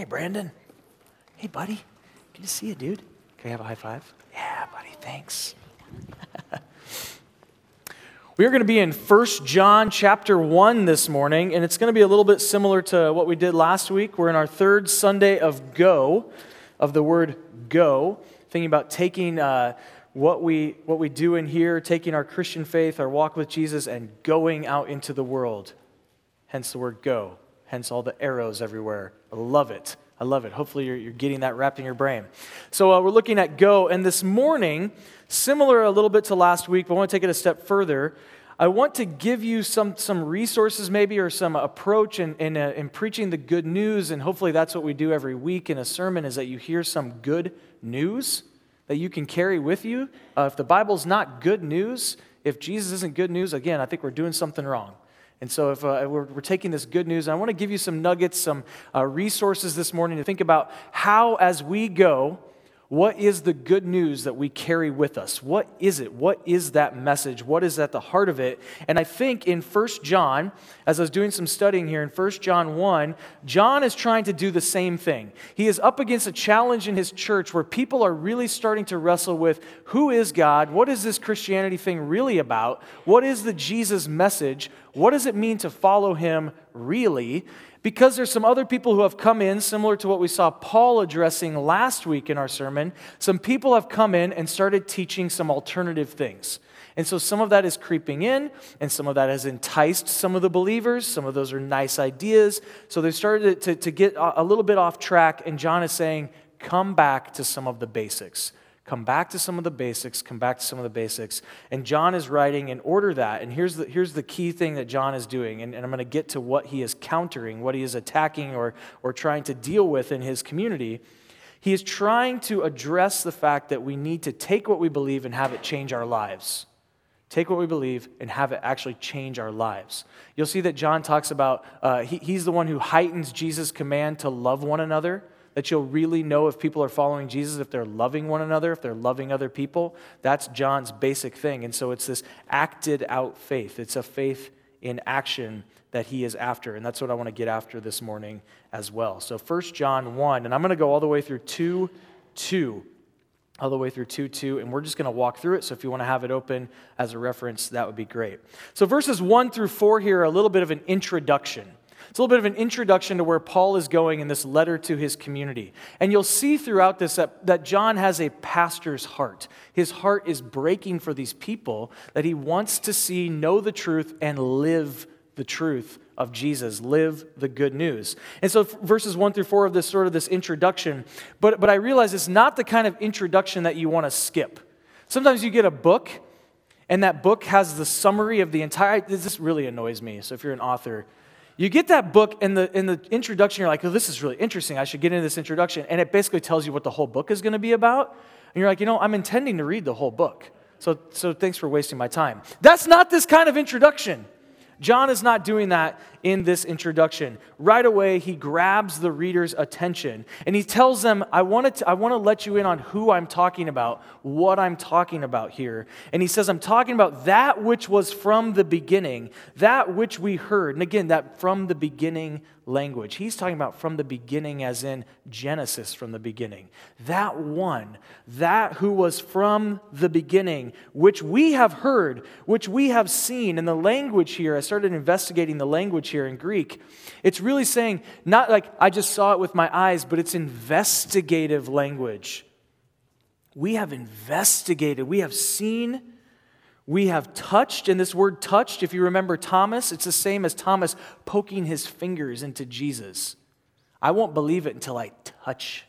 Hey, Brandon. Hey, buddy. Good to see you, dude. Can I have a high five? Yeah, buddy, thanks. we are going to be in 1 John chapter 1 this morning, and it's going to be a little bit similar to what we did last week. We're in our third Sunday of go, of the word go, thinking about taking uh, what, we, what we do in here, taking our Christian faith, our walk with Jesus, and going out into the world. Hence the word go, hence all the arrows everywhere. I love it. I love it. Hopefully, you're, you're getting that wrapped in your brain. So, uh, we're looking at go, and this morning, similar a little bit to last week, but I want to take it a step further. I want to give you some, some resources, maybe, or some approach in, in, uh, in preaching the good news. And hopefully, that's what we do every week in a sermon is that you hear some good news that you can carry with you. Uh, if the Bible's not good news, if Jesus isn't good news, again, I think we're doing something wrong. And so, if uh, we're, we're, taking this good news, I want to give you some nuggets, some uh, resources this morning to think about how, as we go, what is the good news that we carry with us? What is it? What is that message? What is at the heart of it? And I think in 1 John, as I was doing some studying here in 1 John 1, John is trying to do the same thing. He is up against a challenge in his church where people are really starting to wrestle with who is God? What is this Christianity thing really about? What is the Jesus message? What does it mean to follow him really? Because there's some other people who have come in, similar to what we saw Paul addressing last week in our sermon, some people have come in and started teaching some alternative things. And so some of that is creeping in, and some of that has enticed some of the believers. Some of those are nice ideas. So they've started to, to get a little bit off track, and John is saying, come back to some of the basics. Come back to some of the basics, come back to some of the basics. And John is writing in order that, and here's the, here's the key thing that John is doing, and, and I'm going to get to what he is countering, what he is attacking or, or trying to deal with in his community. He is trying to address the fact that we need to take what we believe and have it change our lives. Take what we believe and have it actually change our lives. You'll see that John talks about, uh, he, he's the one who heightens Jesus' command to love one another that you'll really know if people are following Jesus, if they're loving one another, if they're loving other people. That's John's basic thing. And so it's this acted out faith. It's a faith in action that he is after. And that's what I want to get after this morning as well. So 1 John 1, and I'm going to go all the way through 2 2. All the way through 2 2, and we're just going to walk through it. So if you want to have it open as a reference, that would be great. So verses 1 through 4 here are a little bit of an introduction. It's a little bit of an introduction to where Paul is going in this letter to his community. And you'll see throughout this that, that John has a pastor's heart. His heart is breaking for these people that he wants to see know the truth and live the truth of Jesus, live the good news. And so verses 1 through 4 of this sort of this introduction, but, but I realize it's not the kind of introduction that you want to skip. Sometimes you get a book and that book has the summary of the entire this really annoys me. So if you're an author, you get that book in the, in the introduction, you're like, oh, this is really interesting. I should get into this introduction. And it basically tells you what the whole book is going to be about. And you're like, you know, I'm intending to read the whole book. So, so thanks for wasting my time. That's not this kind of introduction. John is not doing that in this introduction. Right away, he grabs the reader's attention and he tells them, I want, to, I want to let you in on who I'm talking about, what I'm talking about here. And he says, I'm talking about that which was from the beginning, that which we heard. And again, that from the beginning language. He's talking about from the beginning, as in Genesis from the beginning. That one, that who was from the beginning, which we have heard, which we have seen. And the language here, I started investigating the language here in Greek. It's really saying, not like I just saw it with my eyes, but it's investigative language. We have investigated, we have seen, we have touched. And this word touched, if you remember Thomas, it's the same as Thomas poking his fingers into Jesus. I won't believe it until I touch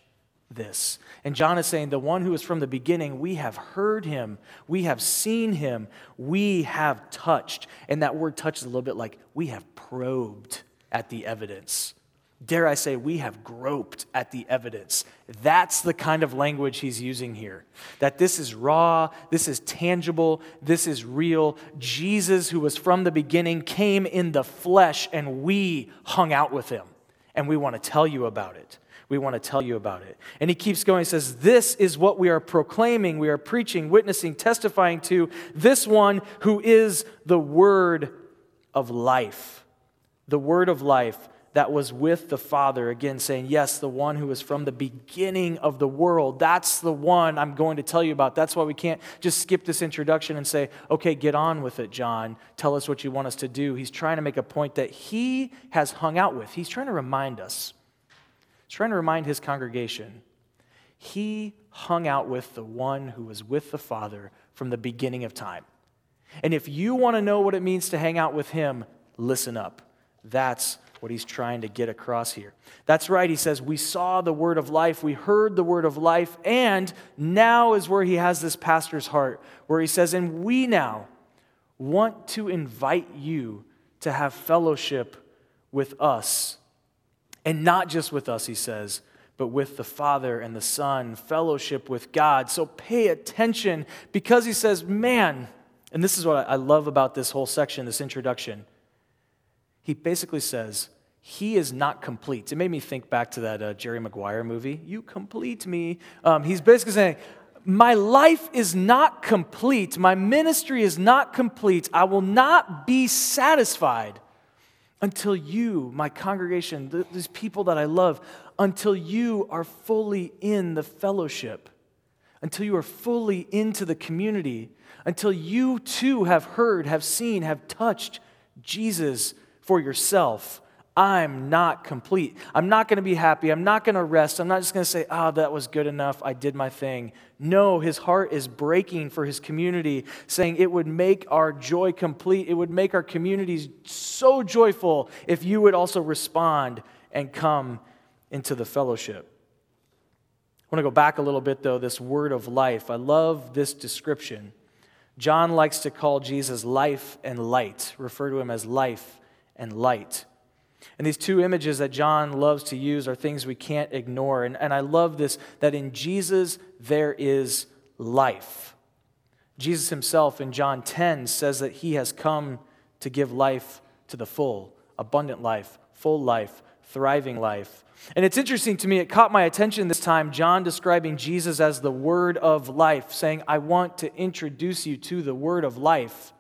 this. And John is saying, the one who is from the beginning, we have heard him, we have seen him, we have touched. And that word touch is a little bit like we have probed at the evidence. Dare I say, we have groped at the evidence. That's the kind of language he's using here. That this is raw, this is tangible, this is real. Jesus, who was from the beginning, came in the flesh, and we hung out with him. And we want to tell you about it we want to tell you about it. And he keeps going, he says, This is what we are proclaiming, we are preaching, witnessing, testifying to this one who is the word of life. The word of life. That was with the Father. Again, saying, Yes, the one who was from the beginning of the world. That's the one I'm going to tell you about. That's why we can't just skip this introduction and say, Okay, get on with it, John. Tell us what you want us to do. He's trying to make a point that he has hung out with. He's trying to remind us, he's trying to remind his congregation. He hung out with the one who was with the Father from the beginning of time. And if you want to know what it means to hang out with him, listen up. That's what he's trying to get across here. That's right, he says, We saw the word of life, we heard the word of life, and now is where he has this pastor's heart, where he says, And we now want to invite you to have fellowship with us. And not just with us, he says, but with the Father and the Son, fellowship with God. So pay attention because he says, Man, and this is what I love about this whole section, this introduction he basically says, he is not complete. It made me think back to that uh, Jerry Maguire movie, You Complete Me. Um, he's basically saying, My life is not complete. My ministry is not complete. I will not be satisfied until you, my congregation, th- these people that I love, until you are fully in the fellowship, until you are fully into the community, until you too have heard, have seen, have touched Jesus for yourself, I'm not complete. I'm not going to be happy. I'm not going to rest. I'm not just going to say, oh, that was good enough. I did my thing. No, his heart is breaking for his community, saying it would make our joy complete. It would make our communities so joyful if you would also respond and come into the fellowship. I want to go back a little bit, though, this word of life. I love this description. John likes to call Jesus life and light, refer to him as life and light. And these two images that John loves to use are things we can't ignore. And, and I love this that in Jesus there is life. Jesus himself in John 10 says that he has come to give life to the full, abundant life, full life, thriving life. And it's interesting to me, it caught my attention this time, John describing Jesus as the word of life, saying, I want to introduce you to the word of life.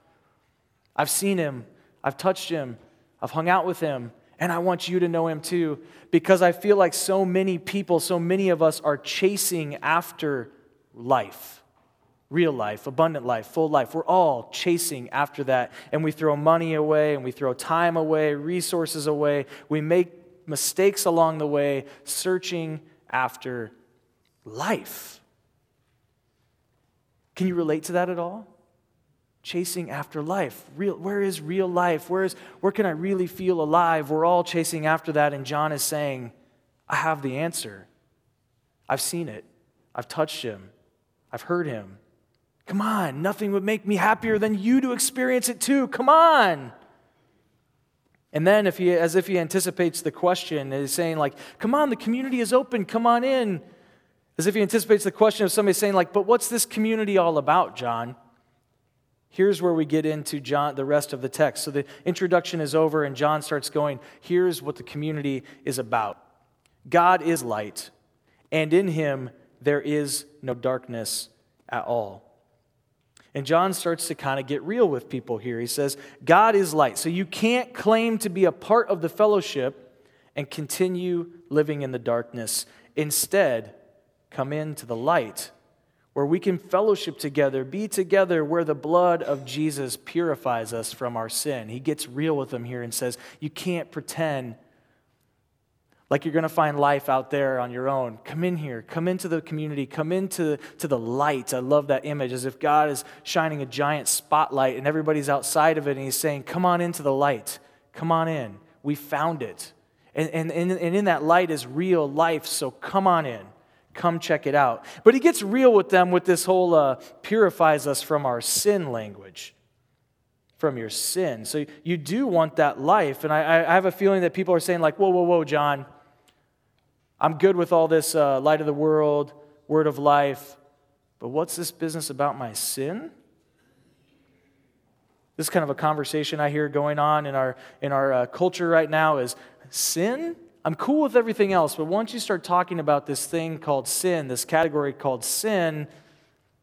I've seen him, I've touched him, I've hung out with him, and I want you to know him too, because I feel like so many people, so many of us are chasing after life real life, abundant life, full life. We're all chasing after that. And we throw money away, and we throw time away, resources away. We make mistakes along the way, searching after life. Can you relate to that at all? Chasing after life. Real, where is real life? Where, is, where can I really feel alive? We're all chasing after that, and John is saying, I have the answer. I've seen it. I've touched him. I've heard him. Come on, nothing would make me happier than you to experience it too. Come on. And then, if he, as if he anticipates the question, he's saying, like, come on, the community is open, come on in. As if he anticipates the question of somebody saying, like, but what's this community all about, John? Here's where we get into John, the rest of the text. So the introduction is over, and John starts going, Here's what the community is about God is light, and in him there is no darkness at all. And John starts to kind of get real with people here. He says, God is light. So you can't claim to be a part of the fellowship and continue living in the darkness. Instead, come into the light where we can fellowship together, be together, where the blood of Jesus purifies us from our sin. He gets real with them here and says, You can't pretend like you're going to find life out there on your own. Come in here, come into the community, come into to the light. I love that image as if God is shining a giant spotlight and everybody's outside of it, and He's saying, Come on into the light, come on in. We found it. And, and, and in that light is real life, so come on in. Come check it out. But he gets real with them with this whole uh, purifies us from our sin language. From your sin. So you do want that life. And I, I have a feeling that people are saying, like, whoa, whoa, whoa, John. I'm good with all this uh, light of the world, word of life. But what's this business about my sin? This kind of a conversation I hear going on in our, in our uh, culture right now is sin? I'm cool with everything else, but once you start talking about this thing called sin, this category called sin,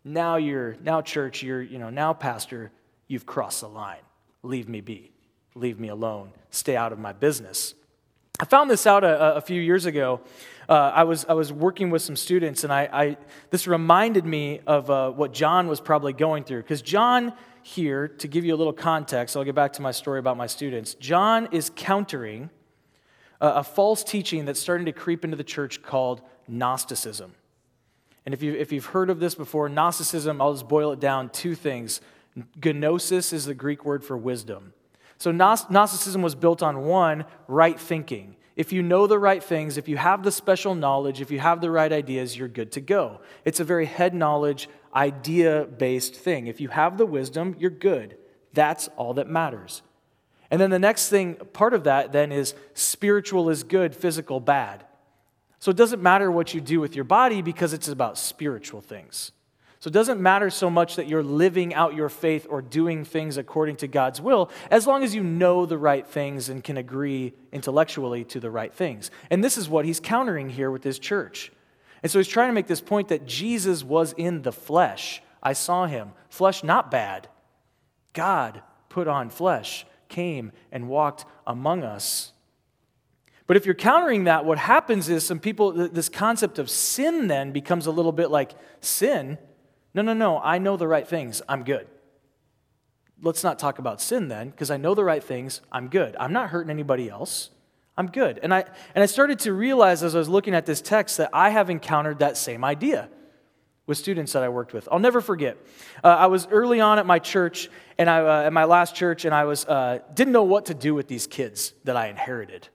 now you're, now church, you're, you know, now pastor, you've crossed the line. Leave me be. Leave me alone. Stay out of my business. I found this out a, a few years ago. Uh, I, was, I was working with some students, and I, I this reminded me of uh, what John was probably going through. Because John, here, to give you a little context, I'll get back to my story about my students. John is countering a, a false teaching that's starting to creep into the church called Gnosticism. And if, you, if you've heard of this before, Gnosticism, I'll just boil it down two things. Gnosis is the Greek word for wisdom. So Gnosticism was built on one, right thinking. If you know the right things, if you have the special knowledge, if you have the right ideas, you're good to go. It's a very head knowledge, idea based thing. If you have the wisdom, you're good. That's all that matters. And then the next thing, part of that then is spiritual is good, physical bad. So it doesn't matter what you do with your body because it's about spiritual things. So it doesn't matter so much that you're living out your faith or doing things according to God's will, as long as you know the right things and can agree intellectually to the right things. And this is what he's countering here with his church. And so he's trying to make this point that Jesus was in the flesh. I saw him. Flesh not bad. God put on flesh, came and walked among us. But if you're countering that, what happens is some people, this concept of sin then becomes a little bit like sin no, no, no, I know the right things. I'm good. Let's not talk about sin then, because I know the right things. I'm good. I'm not hurting anybody else. I'm good. And I, and I started to realize as I was looking at this text that I have encountered that same idea with students that I worked with. I'll never forget. Uh, I was early on at my church, and I, uh, at my last church, and I was, uh, didn't know what to do with these kids that I inherited.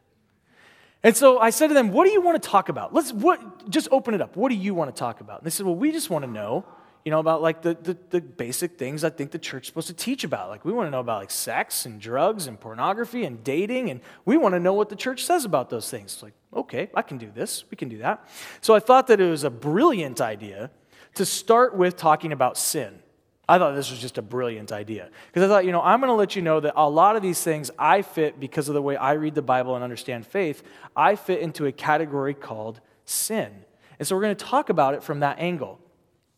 And so I said to them, What do you want to talk about? Let's what, just open it up. What do you want to talk about? And they said, Well, we just want to know you know, about like the, the, the, basic things I think the church is supposed to teach about. Like, we want to know about like sex and drugs and pornography and dating, and we want to know what the church says about those things. It's like, okay, I can do this. We can do that. So I thought that it was a brilliant idea to start with talking about sin. I thought this was just a brilliant idea. Because I thought, you know, I'm going to let you know that a lot of these things I fit because of the way I read the Bible and understand faith. I fit into a category called sin. And so we're going to talk about it from that angle.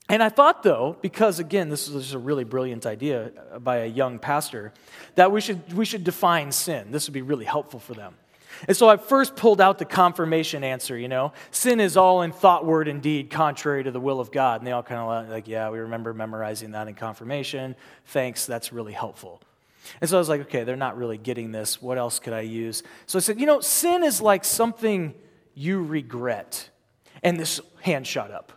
And I thought, though, because again, this is a really brilliant idea by a young pastor, that we should, we should define sin. This would be really helpful for them. And so I first pulled out the confirmation answer, you know. Sin is all in thought, word, and deed, contrary to the will of God. And they all kind of like, yeah, we remember memorizing that in confirmation. Thanks, that's really helpful. And so I was like, okay, they're not really getting this. What else could I use? So I said, you know, sin is like something you regret. And this hand shot up.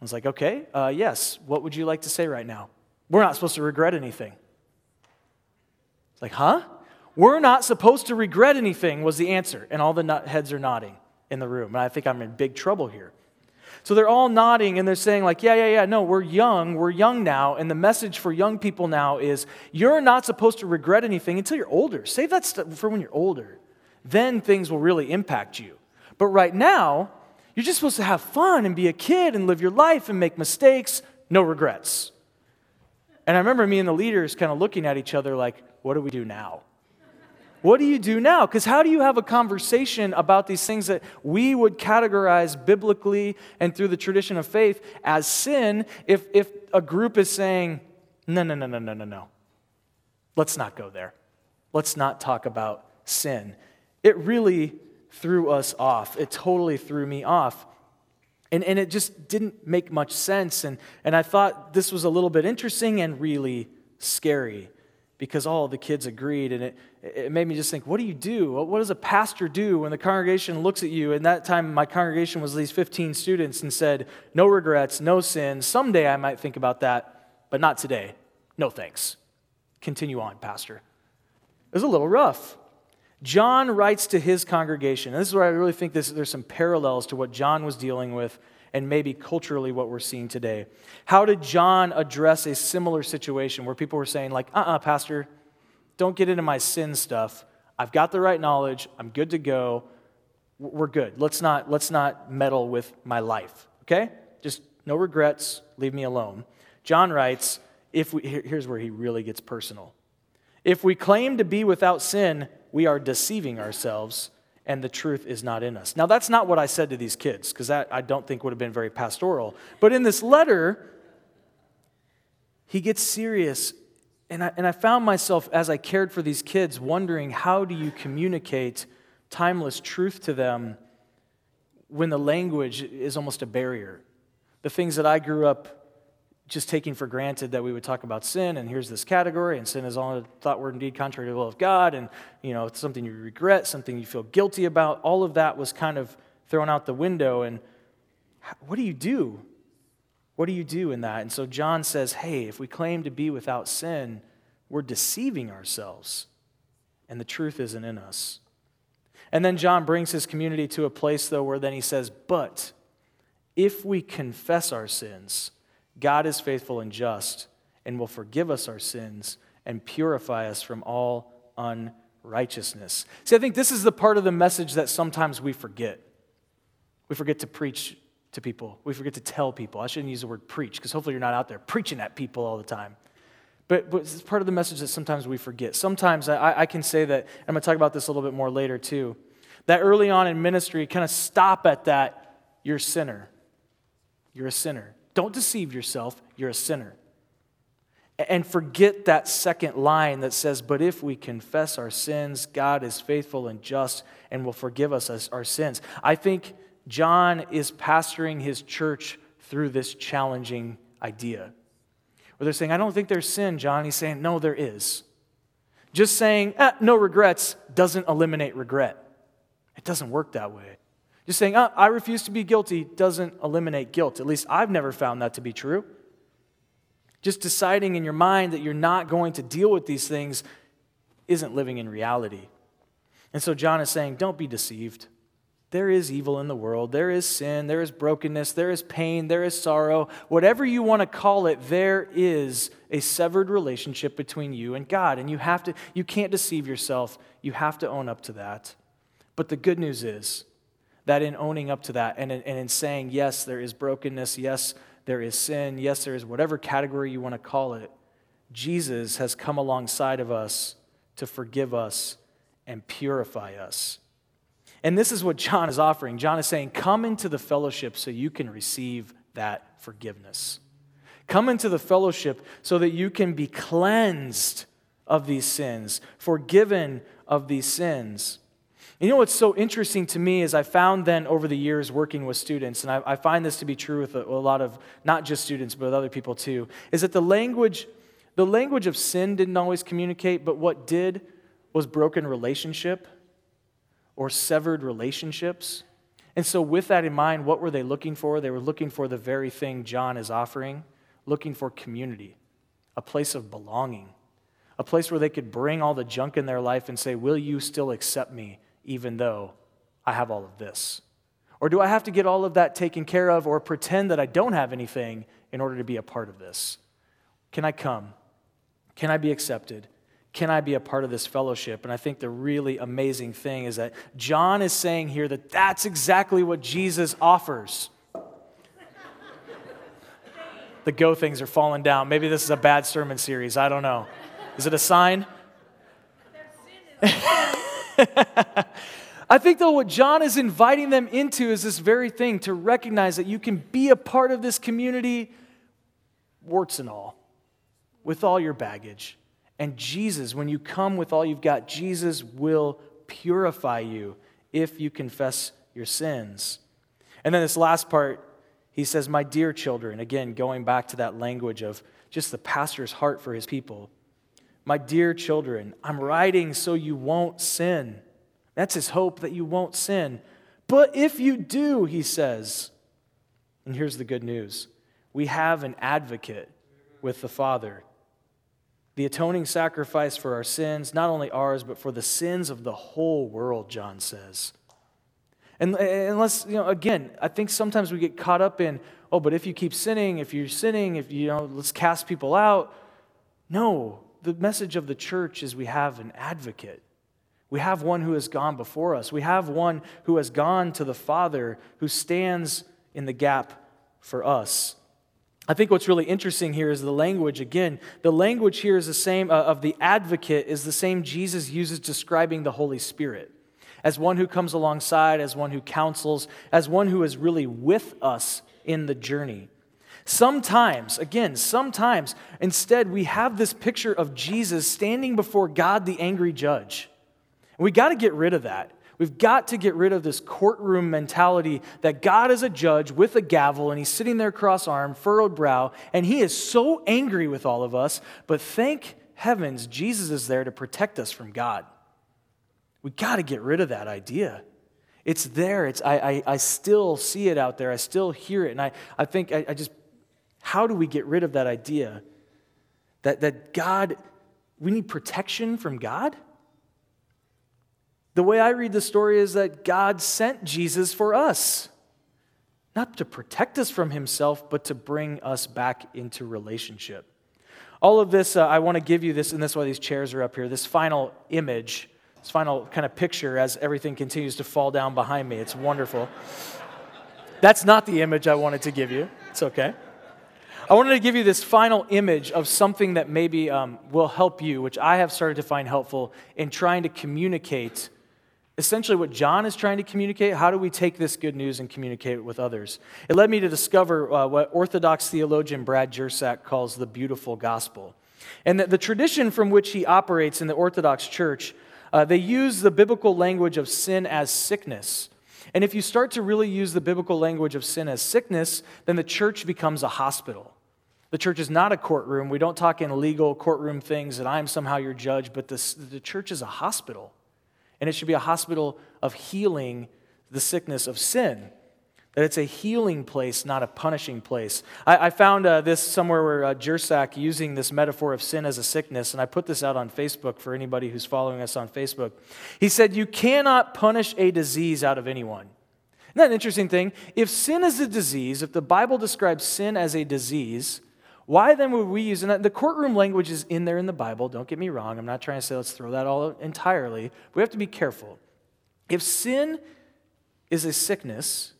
I was like, okay, uh, yes, what would you like to say right now? We're not supposed to regret anything. It's like, huh? We're not supposed to regret anything, was the answer. And all the heads are nodding in the room. And I think I'm in big trouble here. So they're all nodding and they're saying, like, yeah, yeah, yeah, no, we're young. We're young now. And the message for young people now is you're not supposed to regret anything until you're older. Save that stuff for when you're older. Then things will really impact you. But right now, you're just supposed to have fun and be a kid and live your life and make mistakes, no regrets. And I remember me and the leaders kind of looking at each other like, what do we do now? What do you do now? Because how do you have a conversation about these things that we would categorize biblically and through the tradition of faith as sin if, if a group is saying, no, no, no, no, no, no, no. Let's not go there. Let's not talk about sin. It really threw us off. It totally threw me off. And, and it just didn't make much sense. And, and I thought this was a little bit interesting and really scary because all the kids agreed. And it, it made me just think, what do you do? What does a pastor do when the congregation looks at you? And that time, my congregation was these 15 students and said, no regrets, no sins. Someday I might think about that, but not today. No thanks. Continue on, Pastor. It was a little rough. John writes to his congregation. And this is where I really think this, there's some parallels to what John was dealing with and maybe culturally what we're seeing today. How did John address a similar situation where people were saying, like, uh uh-uh, uh Pastor, don't get into my sin stuff. I've got the right knowledge. I'm good to go. We're good. Let's not, let's not meddle with my life, okay? Just no regrets. Leave me alone. John writes, if we, here's where he really gets personal. If we claim to be without sin, we are deceiving ourselves and the truth is not in us. Now, that's not what I said to these kids, because that I don't think would have been very pastoral. But in this letter, he gets serious. And I, and I found myself, as I cared for these kids, wondering how do you communicate timeless truth to them when the language is almost a barrier. The things that I grew up just taking for granted that we would talk about sin, and here's this category, and sin is all thought, word, indeed contrary to the will of God, and you know, it's something you regret, something you feel guilty about. All of that was kind of thrown out the window. And what do you do? What do you do in that? And so John says, hey, if we claim to be without sin, we're deceiving ourselves, and the truth isn't in us. And then John brings his community to a place, though, where then he says, but if we confess our sins, God is faithful and just and will forgive us our sins and purify us from all unrighteousness. See, I think this is the part of the message that sometimes we forget. We forget to preach to people, we forget to tell people. I shouldn't use the word preach because hopefully you're not out there preaching at people all the time. But, but it's part of the message that sometimes we forget. Sometimes I, I can say that, I'm going to talk about this a little bit more later too, that early on in ministry, kind of stop at that, you're a sinner. You're a sinner. Don't deceive yourself, you're a sinner. And forget that second line that says, But if we confess our sins, God is faithful and just and will forgive us our sins. I think John is pastoring his church through this challenging idea. Where they're saying, I don't think there's sin, John. He's saying, No, there is. Just saying, eh, no regrets doesn't eliminate regret. It doesn't work that way. Just saying, oh, I refuse to be guilty doesn't eliminate guilt. At least I've never found that to be true. Just deciding in your mind that you're not going to deal with these things isn't living in reality. And so John is saying, don't be deceived. There is evil in the world. There is sin. There is brokenness. There is pain. There is sorrow. Whatever you want to call it, there is a severed relationship between you and God. And you have to, you can't deceive yourself. You have to own up to that. But the good news is, that in owning up to that and in, and in saying, yes, there is brokenness, yes, there is sin, yes, there is whatever category you want to call it, Jesus has come alongside of us to forgive us and purify us. And this is what John is offering. John is saying, Come into the fellowship so you can receive that forgiveness. Come into the fellowship so that you can be cleansed of these sins, forgiven of these sins. You know what's so interesting to me is I found then over the years working with students, and I, I find this to be true with a, a, lot of not just students, but with other people too, is that the language, the language of sin didn't always communicate, but what did was broken relationship or severed relationships. And so, with that in mind, what were they looking for? They were looking for the very thing John is offering, looking for community, a place of belonging, a place where they could bring all the junk in their life and say, Will you still accept me even though I have all of this? Or do I have to get all of that taken care of or pretend that I don't have anything in order to be a part of this? Can I come? Can I be accepted? Can I be a part of this fellowship? And I think the really amazing thing is that John is saying here that that's exactly what Jesus offers. the go things are falling down. Maybe this is a bad sermon series. I don't know. Is it a sign? I think, though, what John is inviting them into is this very thing to recognize that you can be a part of this community, warts and all, with all your baggage. And Jesus, when you come with all you've got, Jesus will purify you if you confess your sins. And then this last part, he says, My dear children, again, going back to that language of just the pastor's heart for his people. My dear children, I'm writing so you won't sin. That's his hope that you won't sin. But if you do, he says, and here's the good news we have an advocate with the Father. The atoning sacrifice for our sins, not only ours, but for the sins of the whole world, John says. And unless, you know, again, I think sometimes we get caught up in, oh, but if you keep sinning, if you're sinning, if you know, let's cast people out. No, the message of the church is we have an advocate. We have one who has gone before us. We have one who has gone to the Father who stands in the gap for us. I think what's really interesting here is the language. Again, the language here is the same uh, of the advocate is the same Jesus uses describing the Holy Spirit as one who comes alongside, as one who counsels, as one who is really with us in the journey. Sometimes, again, sometimes, instead, we have this picture of Jesus standing before God, the angry judge. And we got to get rid of that. We've got to get rid of this courtroom mentality that God is a judge with a gavel and he's sitting there cross armed, furrowed brow, and he is so angry with all of us. But thank heavens, Jesus is there to protect us from God. We've got to get rid of that idea. It's there. It's, I, I, I still see it out there. I still hear it. And I, I think, I, I just, how do we get rid of that idea that, that God, we need protection from God? The way I read the story is that God sent Jesus for us, not to protect us from himself, but to bring us back into relationship. All of this, uh, I want to give you this, and that's why these chairs are up here, this final image, this final kind of picture as everything continues to fall down behind me. It's wonderful. That's not the image I wanted to give you. It's okay. I wanted to give you this final image of something that maybe um, will help you, which I have started to find helpful in trying to communicate essentially what John is trying to communicate. How do we take this good news and communicate it with others? It led me to discover uh, what Orthodox theologian Brad Jersak calls the beautiful gospel. And the, the tradition from which he operates in the Orthodox Church, uh, they use the biblical language of sin as sickness. And if you start to really use the biblical language of sin as sickness, then the church becomes a hospital. The church is not a courtroom. We don't talk in legal courtroom things that I'm somehow your judge, but this, the church is a hospital and it should be a hospital of healing the sickness of sin. That it's a healing place, not a punishing place. I, I found uh, this somewhere where uh, Jersak using this metaphor of sin as a sickness, and I put this out on Facebook for anybody who's following us on Facebook. He said, You cannot punish a disease out of anyone. Isn't that an interesting thing? If sin is a disease, if the Bible describes sin as a disease, why then would we use, and the courtroom language is in there in the Bible, don't get me wrong. I'm not trying to say let's throw that all entirely. We have to be careful. If sin is a sickness,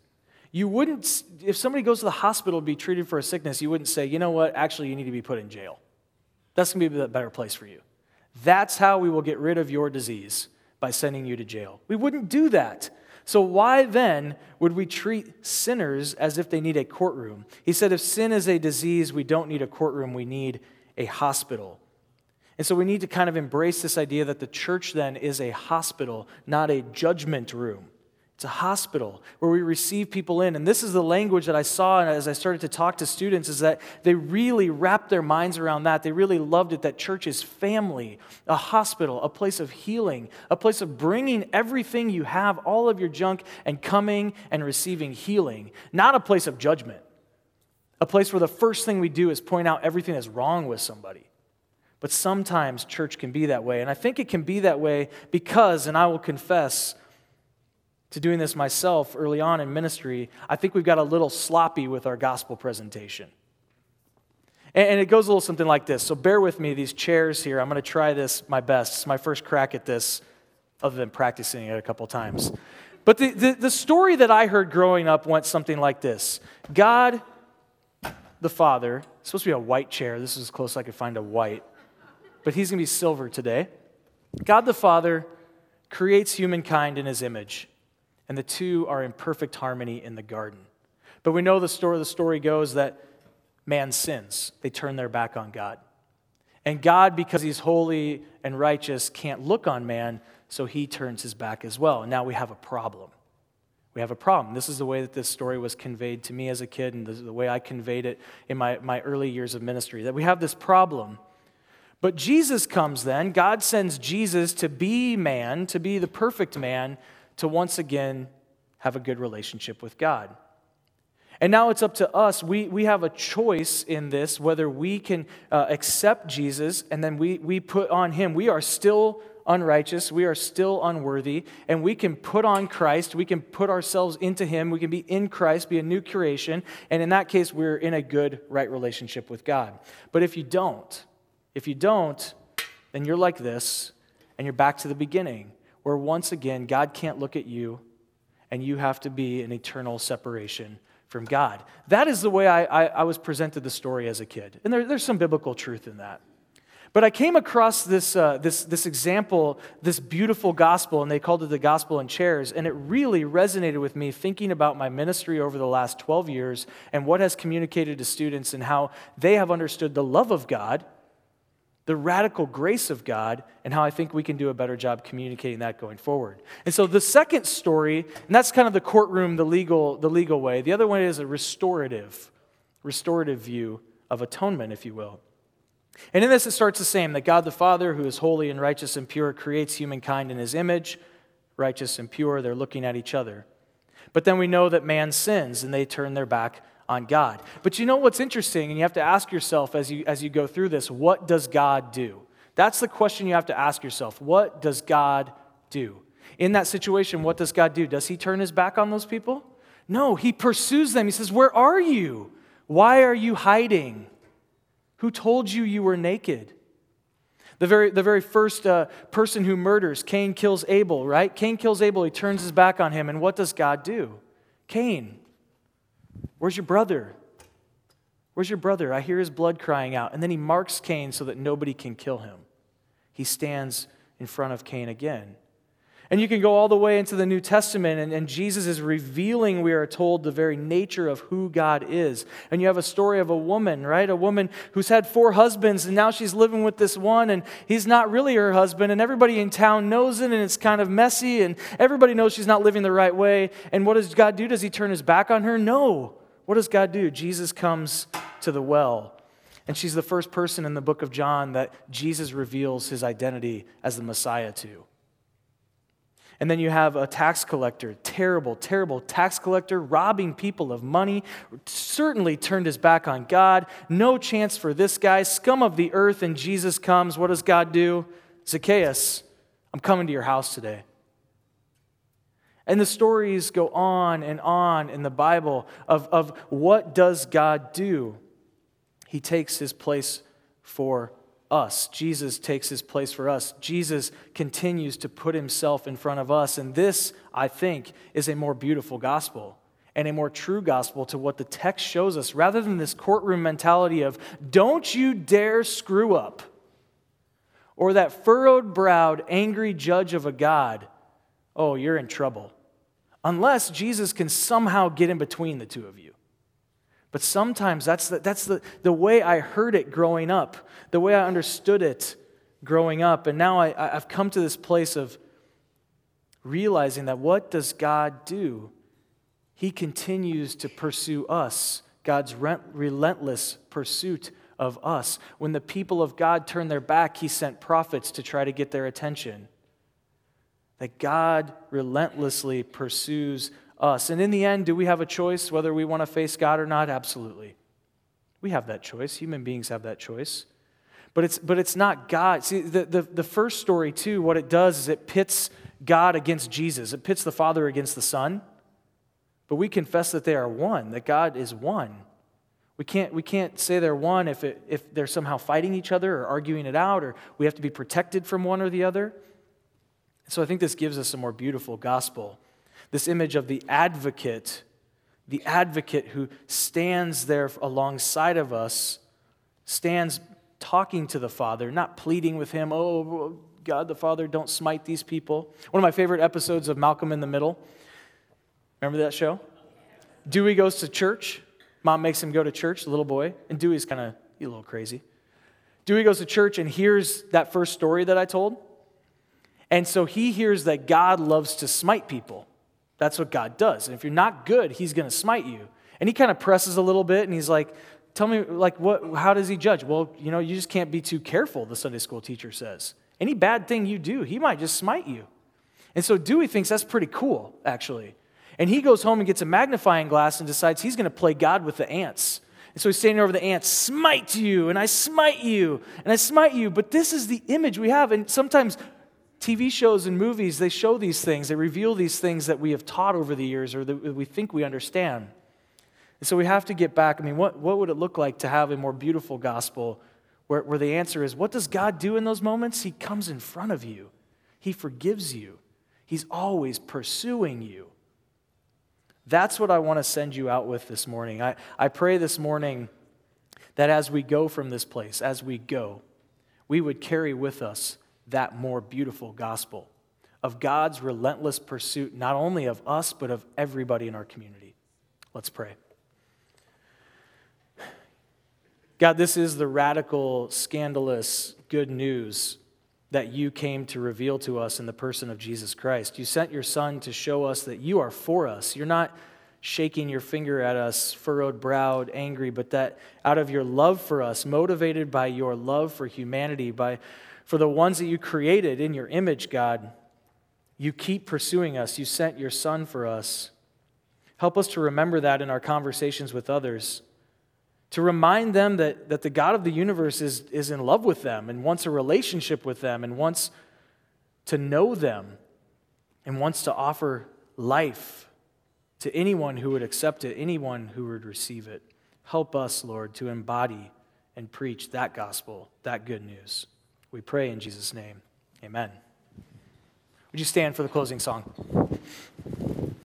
you wouldn't, if somebody goes to the hospital to be treated for a sickness, you wouldn't say, you know what, actually, you need to be put in jail. That's going to be a better place for you. That's how we will get rid of your disease by sending you to jail. We wouldn't do that. So, why then would we treat sinners as if they need a courtroom? He said, if sin is a disease, we don't need a courtroom, we need a hospital. And so, we need to kind of embrace this idea that the church then is a hospital, not a judgment room. It's a hospital where we receive people in. And this is the language that I saw as I started to talk to students is that they really wrapped their minds around that. They really loved it that church is family, a hospital, a place of healing, a place of bringing everything you have, all of your junk, and coming and receiving healing, not a place of judgment. A place where the first thing we do is point out everything that's wrong with somebody. But sometimes church can be that way. And I think it can be that way because, and I will confess, to doing this myself early on in ministry, I think we've got a little sloppy with our gospel presentation. And it goes a little something like this. So bear with me, these chairs here. I'm going to try this my best. It's my first crack at this, other than practicing it a couple times. But the, the, the story that I heard growing up went something like this God, the Father, it's supposed to be a white chair. This is as close as I could find a white, but he's going to be silver today. God the Father creates humankind in his image and the two are in perfect harmony in the garden. But we know the story, the story goes that man sins, they turn their back on God. And God, because he's holy and righteous, can't look on man, so he turns his back as well. And now we have a problem. We have a problem. This is the way that this story was conveyed to me as a kid, and the way I conveyed it in my, my early years of ministry that we have this problem. But Jesus comes then, God sends Jesus to be man, to be the perfect man, to once again have a good relationship with God. And now it's up to us. We, we have a choice in this whether we can uh, accept Jesus and then we, we put on him. We are still unrighteous. We are still unworthy. And we can put on Christ. We can put ourselves into him. We can be in Christ, be a new creation. And in that case, we're in a good, right relationship with God. But if you don't, if you don't, then you're like this and you're back to the beginning where once again, God can't look at you and you have to be in eternal separation from God. That is the way I, I, I was presented the story as a kid. And there, there's some biblical truth in that. But I came across this, uh, this, this example, this beautiful gospel, and they called it the gospel in chairs, and it really resonated with me thinking about my ministry over the last 12 years and what has communicated to students and how they have understood the love of God the radical grace of God, and how I think we can do a better job communicating that going forward. And so the second story, and that's kind of the courtroom, the legal, the legal way. The other one is a restorative, restorative view of atonement, if you will. And in this, it starts the same that God the Father, who is holy and righteous and pure, creates humankind in his image, righteous and pure. They're looking at each other. But then we know that man sins and they turn their back on God. But you know what's interesting, and you have to ask yourself as you, as you go through this what does God do? That's the question you have to ask yourself. What does God do? In that situation, what does God do? Does he turn his back on those people? No, he pursues them. He says, Where are you? Why are you hiding? Who told you you were naked? The very, the very first uh, person who murders, Cain kills Abel, right? Cain kills Abel, he turns his back on him, and what does God do? Cain, Where's your brother? Where's your brother? I hear his blood crying out. And then he marks Cain so that nobody can kill him. He stands in front of Cain again. And you can go all the way into the New Testament, and, and, Jesus is revealing, we are told, the very nature of who God is. And you have a story of a woman, right? A woman who's had four husbands, and now she's living with this one, and he's not really her husband, and everybody in town knows it, and it's kind of messy, and everybody knows she's not living the right way. And what does God do? Does he turn his back on her? No. What does God do? Jesus comes to the well. And she's the first person in the book of John that Jesus reveals his identity as the Messiah to. And then you have a tax collector, terrible, terrible tax collector, robbing people of money, certainly turned his back on God. No chance for this guy, scum of the earth. And Jesus comes. What does God do? Zacchaeus, I'm coming to your house today. And the stories go on and on in the Bible of, of what does God do? He takes his place for us. Jesus takes his place for us. Jesus continues to put himself in front of us. And this, I think, is a more beautiful gospel and a more true gospel to what the text shows us, rather than this courtroom mentality of, don't you dare screw up, or that furrowed browed, angry judge of a God oh, you're in trouble. Unless Jesus can somehow get in between the two of you. But sometimes that's the, that's the, the way I heard it growing up, the way I understood it growing up. And now I, I've come to this place of realizing that what does God do? He continues to pursue us, God's relentless pursuit of us. When the people of God turned their back, He sent prophets to try to get their attention that God relentlessly pursues us. And in the end, do we have a choice whether we want to face God or not? Absolutely. We have that choice. Human beings have that choice. But it's, but it's not God. See, the, the, the first story, too, what it does is it pits God against Jesus, it pits the Father against the Son. But we confess that they are one, that God is one. We can't, we can't say they're one if, it, if they're somehow fighting each other or arguing it out, or we have to be protected from one or the other. So I think this gives us a more beautiful gospel. This image of the advocate, the advocate who stands there alongside of us, stands talking to the Father, not pleading with him, oh, God the Father, don't smite these people. One of my favorite episodes of Malcolm in the Middle. Remember that show? Dewey goes to church. Mom makes him go to church, little boy, and Dewey's kind of a little crazy. Dewey goes to church and hears that first story that I told. And so he hears that God loves to smite people. That's what God does. And if you're not good, he's going to smite you. And he kind of presses a little bit and he's like, Tell me, like, what, how does he judge? Well, you know, you just can't be too careful, the Sunday school teacher says. Any bad thing you do, he might just smite you. And so Dewey thinks that's pretty cool, actually. And he goes home and gets a magnifying glass and decides he's going to play God with the ants. And so he's standing over the ants, smite you, and I smite you, and I smite you. But this is the image we have. And sometimes TV shows and movies, they show these things, they reveal these things that we have taught over the years or that we think we understand. And so we have to get back. I mean, what, what would it look like to have a more beautiful gospel where, where the answer is what does God do in those moments? He comes in front of you, He forgives you, He's always pursuing you. That's what I want to send you out with this morning. I, I pray this morning that as we go from this place, as we go, we would carry with us that more beautiful gospel of God's relentless pursuit, not only of us, but of everybody in our community. Let's pray. God, this is the radical, scandalous good news that you came to reveal to us in the person of Jesus Christ. You sent your Son to show us that you are for us. You're not shaking your finger at us, furrowed browed, angry, but that out of your love for us, motivated by your love for humanity, by for the ones that you created in your image, God, you keep pursuing us. You sent your Son for us. Help us to remember that in our conversations with others to remind them that, that the God of the universe is, is in love with them and wants a relationship with them and wants to know them and wants to offer life to anyone who would accept it, anyone who would receive it. Help us, Lord, to embody and preach that gospel, that good news. We pray in Jesus' name. Amen. Would you stand for the closing song?